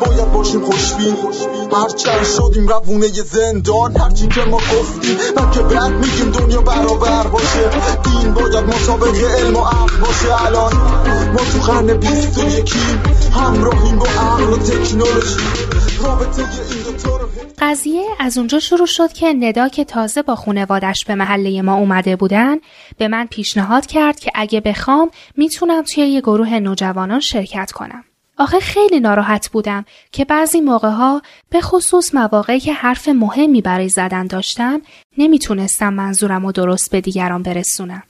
باید باشیم خوشبین. هرچند شدیم روونه زندان هرچی که ما گفتیم که بعد میگیم دنیا برابر باشه. دین باید مسابقه علم و عقل باشه. الان ما تو قرن بیست و یکیم همراهیم با عقل و تکنولوژی. رابطه این قضیه از اونجا شروع شد که ندا که تازه با خونوادش به محله ما اومده بودن به من پیشنهاد کرد که اگه بخوام می‌تونم توی یه گروه نوجوانان شرکت کنم. آخه خیلی ناراحت بودم که بعضی موقع ها به خصوص مواقعی که حرف مهمی برای زدن داشتم نمی‌تونستم منظورم و درست به دیگران برسونم.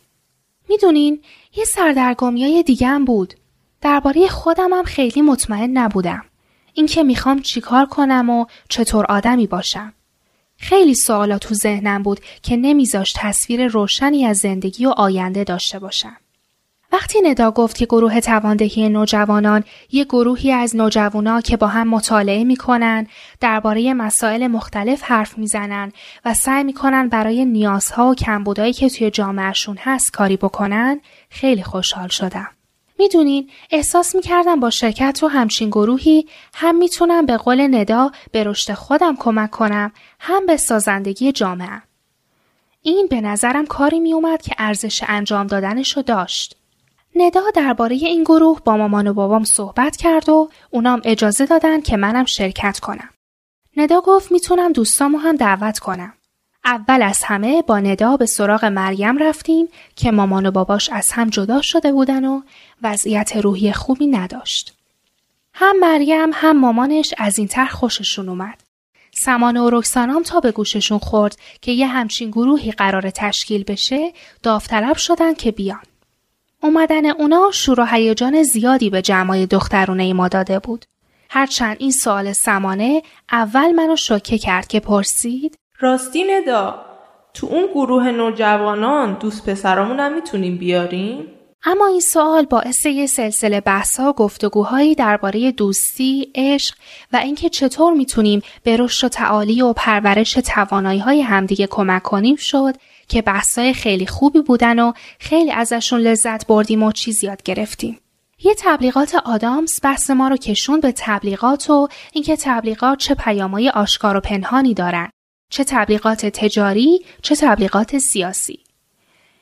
می‌دونین یه سردرگمی دیگه هم بود. درباره خودم هم خیلی مطمئن نبودم. اینکه می‌خوام چیکار کنم و چطور آدمی باشم. خیلی سوالات تو ذهنم بود که نمیذاش تصویر روشنی از زندگی و آینده داشته باشم. وقتی ندا گفت که گروه تواندهی نوجوانان یه گروهی از نوجوانا که با هم مطالعه می‌کنن درباره مسائل مختلف حرف می‌زنن و سعی می‌کنن برای نیازها و کمبودایی که توی جامعهشون هست کاری بکنن خیلی خوشحال شدم. می‌دونین احساس می‌کردم با شرکت تو همچین گروهی هم می‌تونم به قول ندا به رشد خودم کمک کنم هم به سازندگی جامعه. این به نظرم کاری میومد که ارزش انجام دادنشو داشت. ندا درباره این گروه با مامان و بابام صحبت کرد و اونام اجازه دادن که منم شرکت کنم. ندا گفت می‌تونم دوستامو هم دعوت کنم. اول از همه با ندا به سراغ مریم رفتیم که مامان و باباش از هم جدا شده بودن و وضعیت روحی خوبی نداشت. هم مریم هم مامانش از این طرح خوششون اومد. سمان و رکسانام تا به گوششون خورد که یه همچین گروهی قرار تشکیل بشه داوطلب شدن که بیان. اومدن اونا شور و هیجان زیادی به جمعای دخترونه ما داده بود. هرچند این سوال سمانه اول منو شوکه کرد که پرسید راستی ندا تو اون گروه نوجوانان دوست پسرامون هم می‌تونیم بیاریم؟ اما این سوال باعث یه سلسله بحثا و گفتگوهایی درباره دوستی، عشق و اینکه چطور می‌تونیم به رشد و تعالی و پرورش توانایی های همدیگه کمک کنیم شد که بحثای خیلی خوبی بودن و خیلی ازشون لذت بردیم و چیز یاد گرفتیم. یه تبلیغات آدامس بحث ما رو کشون به تبلیغات و اینکه تبلیغات چه پیامهای آشکار و پنهانی دارن. چه تبلیغات تجاری، چه تبلیغات سیاسی.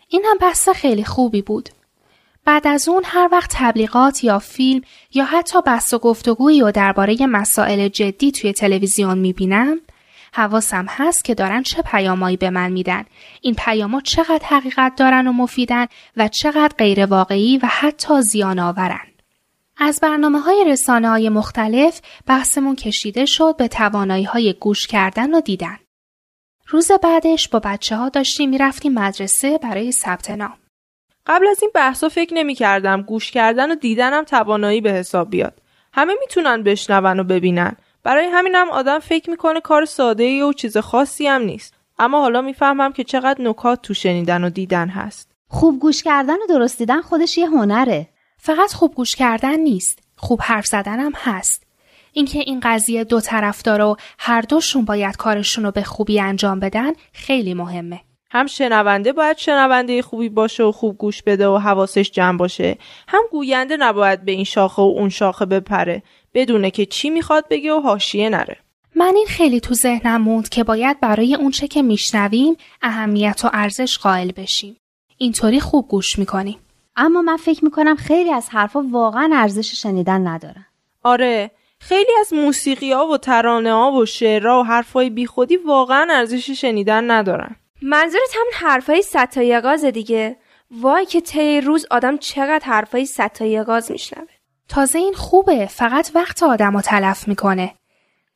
این هم بحث خیلی خوبی بود. بعد از اون هر وقت تبلیغات یا فیلم یا حتی بحث و گفتگویی و درباره مسائل جدی توی تلویزیون می‌بینم حواسم هست که دارن چه پیامایی به من میدن. این پیاما چقدر حقیقت دارن و مفیدن و چقدر غیر واقعی و حتی زیان آورن از برنامه های رسانه های مختلف بحثمون کشیده شد به توانایی های گوش کردن و دیدن. روز بعدش با بچه ها داشتیم می‌رفتیم مدرسه برای ثبت نام. قبل از این بحثا فکر نمی کردم گوش کردن و دیدنم توانایی به حساب بیاد. همه می‌تونن بشنون و ببینن. برای همینم آدم فکر می‌کنه کار ساده ای و چیز خاصی هم نیست. اما حالا می‌فهمم که چقدر نکات تو شنیدن و دیدن هست. خوب گوش کردن و درست دیدن خودش یه هنره. فقط خوب گوش کردن نیست. خوب حرف زدن هم هست. اینکه این قضیه دو طرف داره و هر دوشون باید کارشون رو به خوبی انجام بدن خیلی مهمه. هم شنونده باید شنونده خوبی باشه و خوب گوش بده و حواسش جمع باشه. هم گوینده نباید به این شاخه و اون شاخه بپره. بدونه که چی می‌خواد بگه و حاشیه نره. من این خیلی تو ذهنم موند که باید برای اونچه که میشنویم اهمیت و ارزش قائل بشیم. اینطوری خوب گوش می‌کنیم. اما من فکر می‌کنم خیلی از حرفا واقعا ارزش شنیدن ندارن آره خیلی از موسیقی ها و ترانه ها و شعرها و حرفای بیخودی واقعا ارزش شنیدن ندارن. منظورت هم حرفای ستای غاز دیگه. وای که طی روز آدم چقدر حرفای ستای غاز میشنوه. تازه این خوبه فقط وقت آدم رو تلف می‌کنه.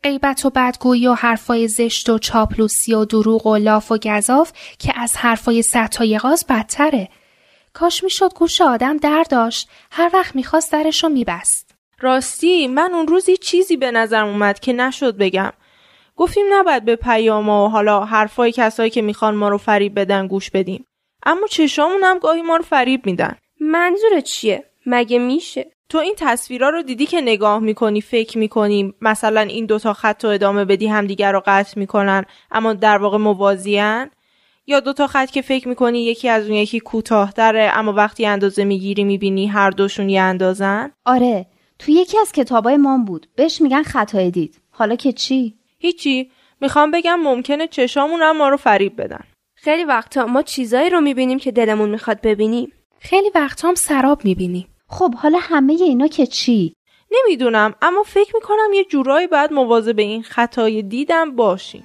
غیبت و بدگویی و حرفای زشت و چاپلوسی و دروغ و لاف و گذاف که از حرفای ستای غاز بدتره. کاش می‌شد گوش آدم در داشت هر وقت می‌خواست درش رو میبست. راستی من اون روزی چیزی به نظر اومد که نشد بگم. گفتیم نباید به پیام و حالا حرفای کسایی که می‌خوان ما رو فریب بدن گوش بدیم. اما چشامون هم گاهی ما رو فریب میدن. منظور چیه؟ مگه میشه؟ تو این تصویرها رو دیدی که نگاه می‌کنی فکر می‌کنی؟ مثلا این دوتا خط رو ادامه بدی همدیگر رو قطع می‌کنن اما در واقع موازیان؟ یا دوتا خط که فکر می‌کنی یکی از اون یکی کوتاهتره اما وقتی اندازه می‌گیری می‌بینی هر دوشون یه اندازن آره تو یکی از کتابای مام بود. بهش میگن خطای دید. حالا که چی؟ هیچی. می‌خوام بگم ممکنه چشامون هم ما رو فریب بدن. خیلی وقتا ما چیزایی رو می‌بینیم که دلمون می‌خواد ببینیم. خیلی وقتا هم سراب می‌بینیم. خب حالا همه اینا که چی؟ نمی‌دونم اما فکر می‌کنم یه جورایی باید مواظب این خطای دیدم باشیم.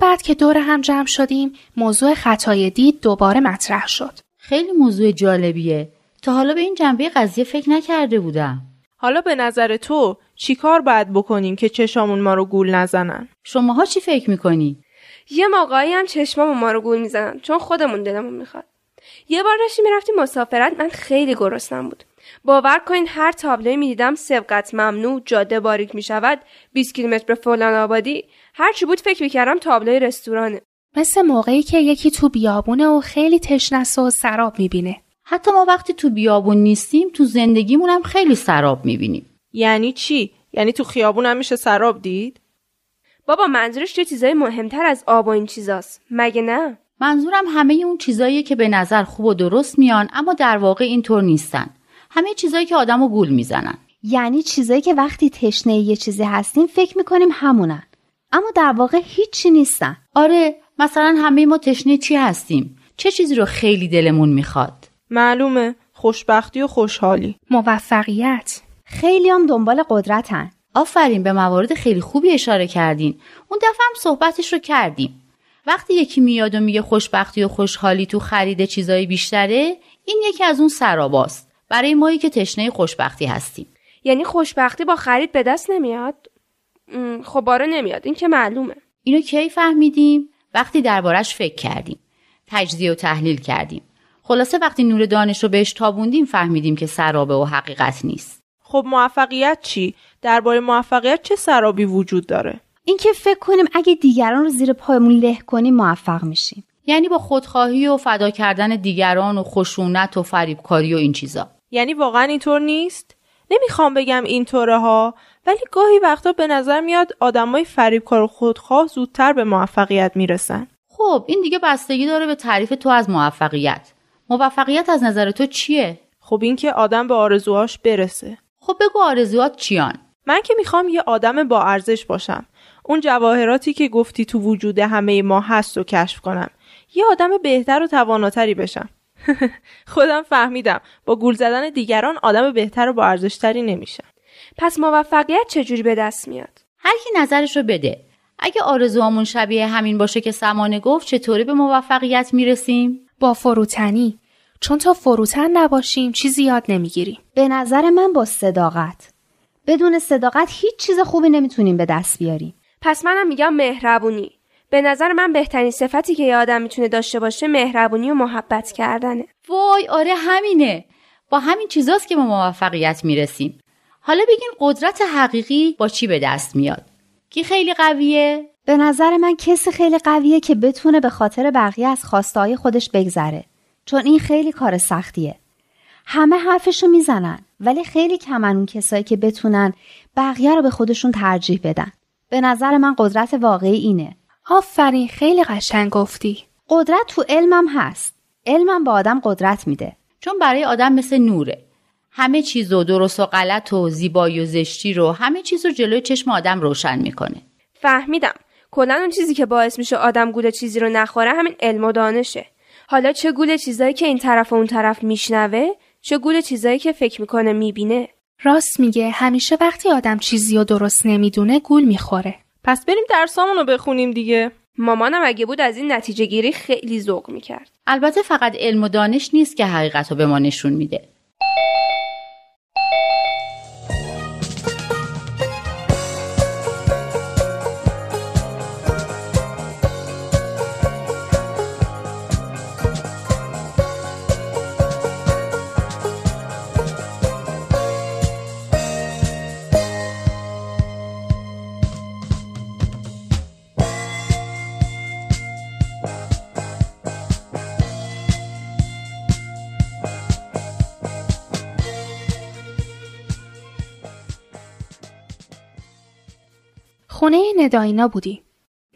بعد که دور هم جمع شدیم موضوع خطای دید دوباره مطرح شد. خیلی موضوع جالبیه. تا حالا به این جنبه قضیه فکر نکرده بودم. حالا به نظر تو چیکار باید بکنیم که چشامون ما رو گول نزنن؟ شماها چی فکر می‌کنی؟ یه موقعی هم چشمامون ما رو گول می‌زنن چون خودمون دلمون می‌خواد. یه بار داشتیم می‌رفتیم مسافرت من خیلی گرسنم بود. باور کنین هر تابلوی می‌دیدم سبقت ممنوع جاده باریک می‌شود 20 کیلومتر به فلان آبادی هرچی بود فکر می‌کردم تابلوی رستورانه مثل موقعی که یکی تو بیابونه و خیلی تشنس و سراب می‌بینه. حتی ما وقتی تو بیابون نیستیم تو زندگیمون هم خیلی سراب می‌بینیم. یعنی چی؟ یعنی تو خیابون هم میشه سراب دید؟ بابا منظورش یه چیزای مهمتر از آب و این چیزاست مگه نه؟ منظورم همه اون چیزاییه که به نظر خوب و درست میان اما در واقع اینطور نیستن. همه چیزایی که آدمو گول می‌زنن. یعنی چیزایی که وقتی تشنه یه چیزی هستیم فکر می‌کنیم همونن اما در واقع هیچی نیستن آره مثلا همه ما تشنه چی هستیم؟ چه چیزی رو خیلی دلمون می‌خواد؟ معلومه خوشبختی و خوشحالی موفقیت. خیلی هم دنبال قدرتن آفرین به موارد خیلی خوبی اشاره کردین. اون دفعه هم صحبتش رو کردیم. وقتی یکی میاد و میگه خوشبختی و خوشحالی تو خرید چیزای بیشتره، این یکی از اون سراباست. برای مایی که تشنه خوشبختی هستیم. یعنی خوشبختی با خرید به دست نمیاد؟ خب آره نمیاد این که معلومه اینو کی فهمیدیم؟ وقتی دربارش فکر کردیم. تجزیه و تحلیل کردیم. خلاصه وقتی نور دانش رو بهش تابوندیم فهمیدیم که سرابه و حقیقت نیست. خب موفقیت چی؟ درباره موفقیت چه سرابی وجود داره؟ اینکه فکر کنیم اگه دیگران رو زیر پایمون له کنیم موفق میشیم یعنی با خودخواهی و فدا کردن دیگران و خشونت و فریبکاری و این چیزا. یعنی واقعا اینطور نیست؟ نمی‌خوام بگم اینطوره ها ولی گاهی وقتا به نظر میاد آدمای فریبکار و خودخواه زودتر به موفقیت می‌رسن. خب این دیگه بستگی داره به تعریف تو از موفقیت. موفقیت از نظر تو چیه؟ خب اینکه آدم به آرزوهاش برسه. خب بگو آرزوات چیان؟ من که می‌خوام یه آدم با ارزش باشم. اون جواهراتی که گفتی تو وجود همه ما هست و کشف کنم. یه آدم بهتر و تواناتری بشم. خودم فهمیدم با گول زدن دیگران آدم بهتر و با ارزشتری نمیشم. پس موفقیت چجوری به دست میاد هر کی نظرش رو بده. اگه آرزوامون شبیه همین باشه که سمانه گفت چطوری به موفقیت می‌رسیم؟ با فروتنی. چون تا فروتن نباشیم چیزی یاد نمی‌گیریم. به نظر من با صداقت بدون صداقت هیچ چیز خوبی نمی‌تونیم به دست بیاریم پس منم میگم مهربونی به نظر من بهترین صفتی که یه آدم می‌تونه داشته باشه مهربونی و محبت کردنه وای آره همینه. با همین چیزاست که به موفقیت می‌رسیم. حالا بگین قدرت حقیقی با چی به دست میاد؟ کی خیلی قویه؟ به نظر من کسی خیلی قویه که بتونه به خاطر بقیه از خواستهای خودش بگذره چون این خیلی کار سختیه همه حرفشو می‌زنن ولی خیلی کمن اون کسایی که بتونن بقیه رو به خودشون ترجیح بدن به نظر من قدرت واقعی اینه. آفرین خیلی قشنگ گفتی. قدرت تو علمم هست. علمم به آدم قدرت میده. چون برای آدم مثل نوره. همه چیز و درست و غلط و زیبایی و زشتی رو همه چیز رو جلوی چشم آدم روشن می‌کنه. فهمیدم. کلا اون چیزی که باعث میشه آدم گول چیزی رو نخوره همین علم و دانشه. حالا چه گول چیزایی که این طرف و اون طرف میشنوه؟ چه گول چیزایی که فکر می‌کنه می‌بینه؟ راست میگه همیشه وقتی آدم چیزی رو درست نمی‌دونه گول می‌خوره. پس بریم درسامون رو بخونیم دیگه. مامانم اگه بود از این نتیجه گیری خیلی ذوق می‌کرد. البته فقط علم و دانش نیست که حقیقت رو به ما نشون میده. خونه نداینا بودیم.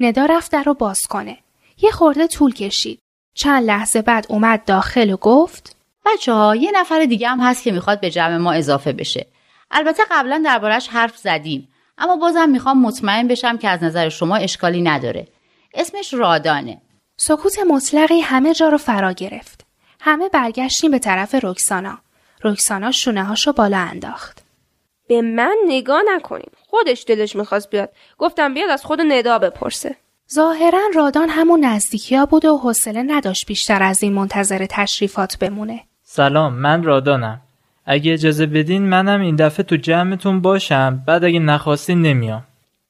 ندا رفت در رو باز کنه. یه خورده طول کشید. چند لحظه بعد اومد داخل و گفت بچه ها یه نفر دیگه هم هست که می‌خواد به جمع ما اضافه بشه. البته قبلا دربارش حرف زدیم اما بازم می‌خوام مطمئن بشم که از نظر شما اشکالی نداره. اسمش رادانه. سکوت مطلقی همه جا رو فرا گرفت. همه برگشتیم به طرف رکسانا. رکسانا شونه هاشو بالا انداخت. به من نگاه نکنین. خودش دلش می‌خواست بیاد. گفتم بیاد از خود ندا بپرسه. ظاهرا رادان همون نزدیکی ها بود و حوصله نداشت بیشتر از این منتظر تشریفات بمونه. سلام من رادانم. اگه اجازه بدین منم این دفعه تو جمعتون باشم. بعد اگه نخواستین نمیام.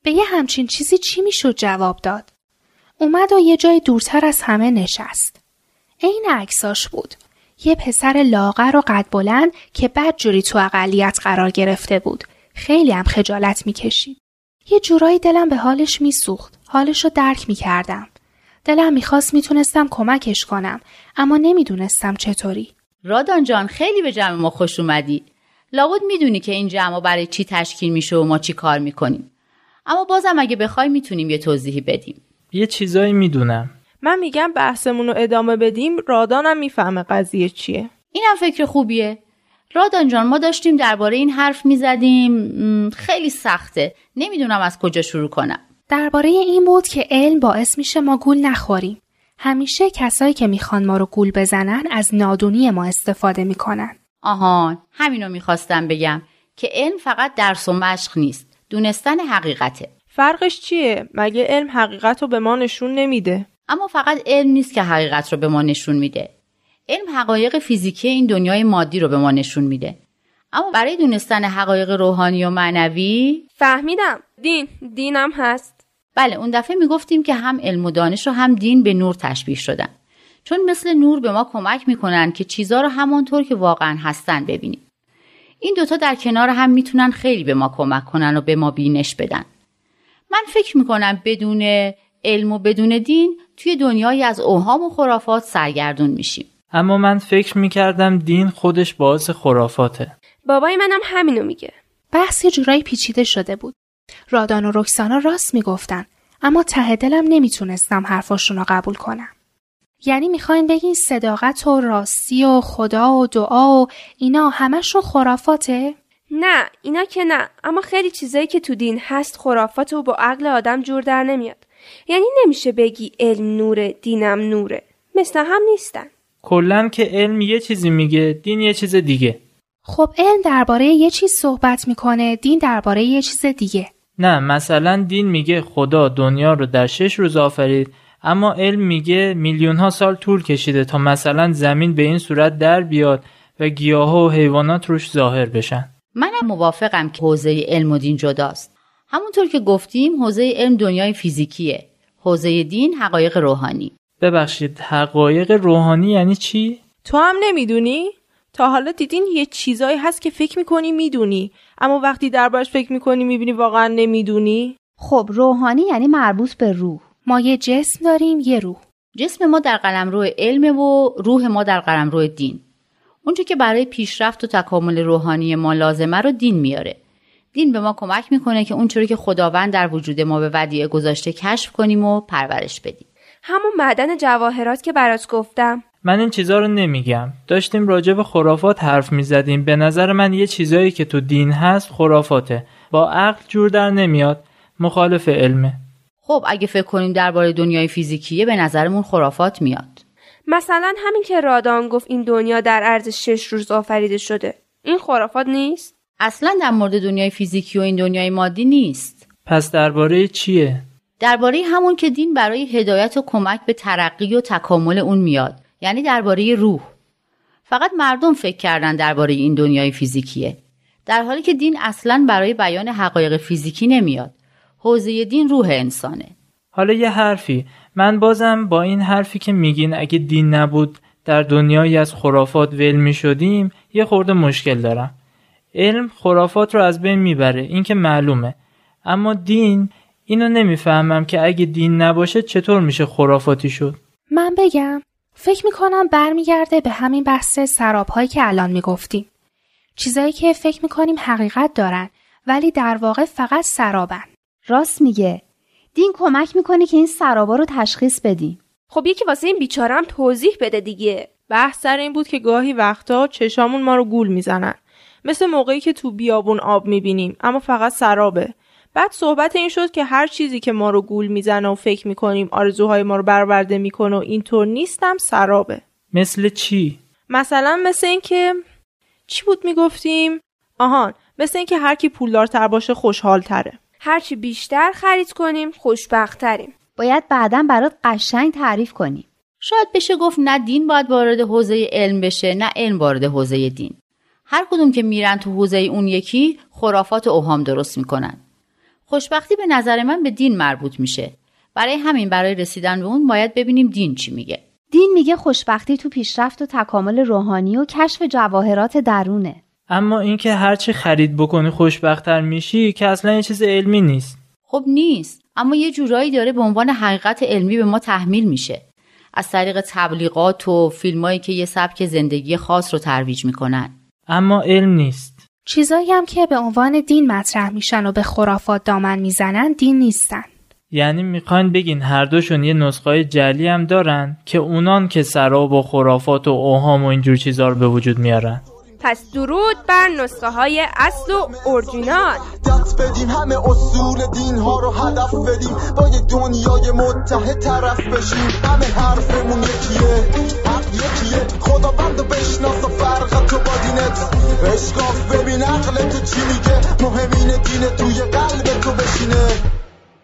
به یه همچین چیزی چی می‌شد جواب داد؟ اومد و یه جای دورتر از همه نشست. عین عکساش بود. یه پسر لاغر و قد بلند که بد جوری تو اقلیت قرار گرفته بود. خیلی هم خجالت می‌کشید. یه جورایی دلم به حالش میسوخت. حالش رو درک می‌کردم. دلم می‌خواست می‌تونستم کمکش کنم اما نمی‌دونستم چطوری. رادان جان خیلی به جمع ما خوش اومدی. لابد می‌دونی که این جمع برای چی تشکیل میشه و ما چی کار می‌کنیم. اما بازم اگه بخوای می‌تونیم یه توضیحی بدیم. یه چیزایی می‌دونم. من میگم بحثمون رو ادامه بدیم رادانم می‌فهمه قضیه چیه. اینم فکر خوبیه. رادان جان ما داشتیم درباره این حرف می‌زدیم. خیلی سخته. نمی‌دونم از کجا شروع کنم. درباره این بود که علم باعث میشه ما گول نخوریم. همیشه کسایی که می‌خوان ما رو گول بزنن از نادونی ما استفاده می‌کنن. آهان همینو می‌خواستم بگم که علم فقط درس و مشق نیست. دونستن حقیقته. فرقش چیه؟ مگه علم حقیقت رو به ما نشون نمیده؟ اما فقط علم نیست که حقیقت رو به ما نشون میده. علم حقایق فیزیکی این دنیای مادی رو به ما نشون میده. اما برای دونستن حقایق روحانی و معنوی؟ فهمیدم. دین. دینم هست. بله اون دفعه می‌گفتیم که هم علم و دانش و هم دین به نور تشبیه شدن. چون مثل نور به ما کمک می‌کنن که چیزها رو همانطور که واقعا هستن ببینیم. این دوتا در کنار هم می‌تونن خیلی به ما کمک کنن و به ما بینش بدن. من فکر می‌کنم بدون علم و بدون دین توی دنیایی از اوهام و خرافات سرگردون میشیم. اما من فکر می‌کردم دین خودش باعث خرافاته. بابای منم همینو میگه. بحث یه جورایی پیچیده شده بود. رادان و رکسانا راست می‌گفتن اما ته دلم نمی‌تونستم حرفاشون رو قبول کنم. یعنی می‌خواین بگین صداقت و راستی و خدا و دعا و اینا همشون خرافاته؟ نه اینا که نه. اما خیلی چیزایی که تو دین هست خرافات و با عقل آدم جور در نمیاد. یعنی نمیشه بگی علم نوره دینم نوره. مثل هم نیستن. کلا که علم یه چیزی میگه دین یه چیز دیگه. خب علم درباره یه چیز صحبت می‌کنه دین درباره یه چیز دیگه. نه مثلا دین میگه خدا دنیا رو در شش روز آفرید اما علم میگه میلیون ها سال طول کشیده تا مثلا زمین به این صورت در بیاد و گیاه و حیوانات روش ظاهر بشن. منم موافقم که حوزه علم و دین جداست. همونطور که گفتیم حوزه علم دنیای فیزیکیه. حوزه دین حقایق روحانی. ببخشید حقایق روحانی یعنی چی؟ تو هم نمی‌دونی؟ تا حالا دیدین یه چیزایی هست که فکر می‌کنی می‌دونی اما وقتی دربارش فکر می‌کنی می‌بینی واقعا نمی‌دونی؟ خب روحانی یعنی مربوط به روح. ما یه جسم داریم یه روح. جسم ما در قلمرو علم و روح ما در قلمرو دین. اونچه که برای پیشرفت و تکامل روحانی ما لازمه رو دین میاره. دین به ما کمک می‌کنه که اونچوری که خداوند در وجود ما به ودیعه گذاشته کشف کنیم و پرورش بدیم. همون معدن جواهرات که برات گفتم. من این چیزا رو نمیگم. داشتیم راجع به خرافات حرف می‌زدیم. به نظر من یه چیزایی که تو دین هست خرافاته. با عقل جور در نمیاد. مخالف علمه. خب اگه فکر کنیم درباره دنیای فیزیکیه به نظرمون خرافات میاد. مثلا همین که رادان گفت این دنیا در عرض شش روز آفریده شده. این خرافات نیست؟ اصلا در مورد دنیای فیزیکی و این دنیای مادی نیست. پس درباره چیه؟ درباره همون که دین برای هدایت و کمک به ترقی و تکامل اون میاد. یعنی درباره روح. فقط مردم فکر کردن درباره این دنیای فیزیکیه. در حالی که دین اصلا برای بیان حقایق فیزیکی نمیاد. حوزه دین روح انسانه. حالا یه حرفی. من بازم با این حرفی که میگین اگه دین نبود در دنیایی از خرافات ول می شدیم یه خورده مشکل دارم. علم خرافات رو از بین می‌بره این که معلومه. اما دین اینو نمی‌فهمم که اگه دین نباشه چطور میشه خرافاتی شد؟ من بگم فکر می‌کنم برمیگرده به همین بحث سراب هایی که الان می‌گفتیم. چیزایی که فکر می‌کنیم حقیقت دارن ولی در واقع فقط سرابن. راست میگه. دین کمک می‌کنه که این سرابا رو تشخیص بدیم خب یکی واسه این بیچارم توضیح بده دیگه. بحث سر این بود که گاهی وقتا چشامون ما رو گول می‌زنن. مثل موقعی که تو بیابون آب می‌بینیم اما فقط سرابه. بعد صحبت این شد که هر چیزی که ما رو گول می‌زنه و فکر می‌کنیم آرزوهای ما رو برآورده می‌کنه و اینطور نیستم سرابه. مثل چی؟ مثلا مثل اینکه چی بود می‌گفتیم؟ آهان مثل اینکه هر کی پولدارتر باشه خوشحال تره هرچی بیشتر خرید کنیم خوشبختتریم. باید بعدا برات قشنگ تعریف کنیم. شاید بشه گفت نه دین باید وارد حوزه علم بشه نه علم وارد حوزه دین. هر کدوم که میرن تو حوزه اون یکی خرافات و اوهام درست می‌کنن. خوشبختی به نظر من به دین مربوط میشه. برای همین برای رسیدن به اون باید ببینیم دین چی میگه. دین میگه خوشبختی تو پیشرفت و تکامل روحانی و کشف جواهرات درونه. اما اینکه هرچی خرید بکنی خوشبختتر میشی که اصلا یه چیز علمی نیست. خب نیست اما یه جورایی داره به عنوان حقیقت علمی به ما تحمیل میشه. از طریق تبلیغات و فیلمایی که یه سبک زندگی خاص رو ترویج می‌کنن. اما علم نیست. چیزایی هم که به عنوان دین مطرح میشن و به خرافات دامن می‌زنن دین نیستن. یعنی می‌خواین بگین هر دوشون یه نسخه جلی هم دارن که اونان که سراب و خرافات و اوهام و اینجور چیزا رو به وجود میارن. پس درود بر نسخه های اصل و اورجینال. بدیم همه اصول دین ها رو هدف بدیم. با یه دنیای متحد طرف بشیم. همه حرفمون یکیه حق یکیه. خدا بند بشناس و فرق تو با دینت. اشکاف ببین عقل تو چی میگه. مهمین دین توی قلب تو بشینه.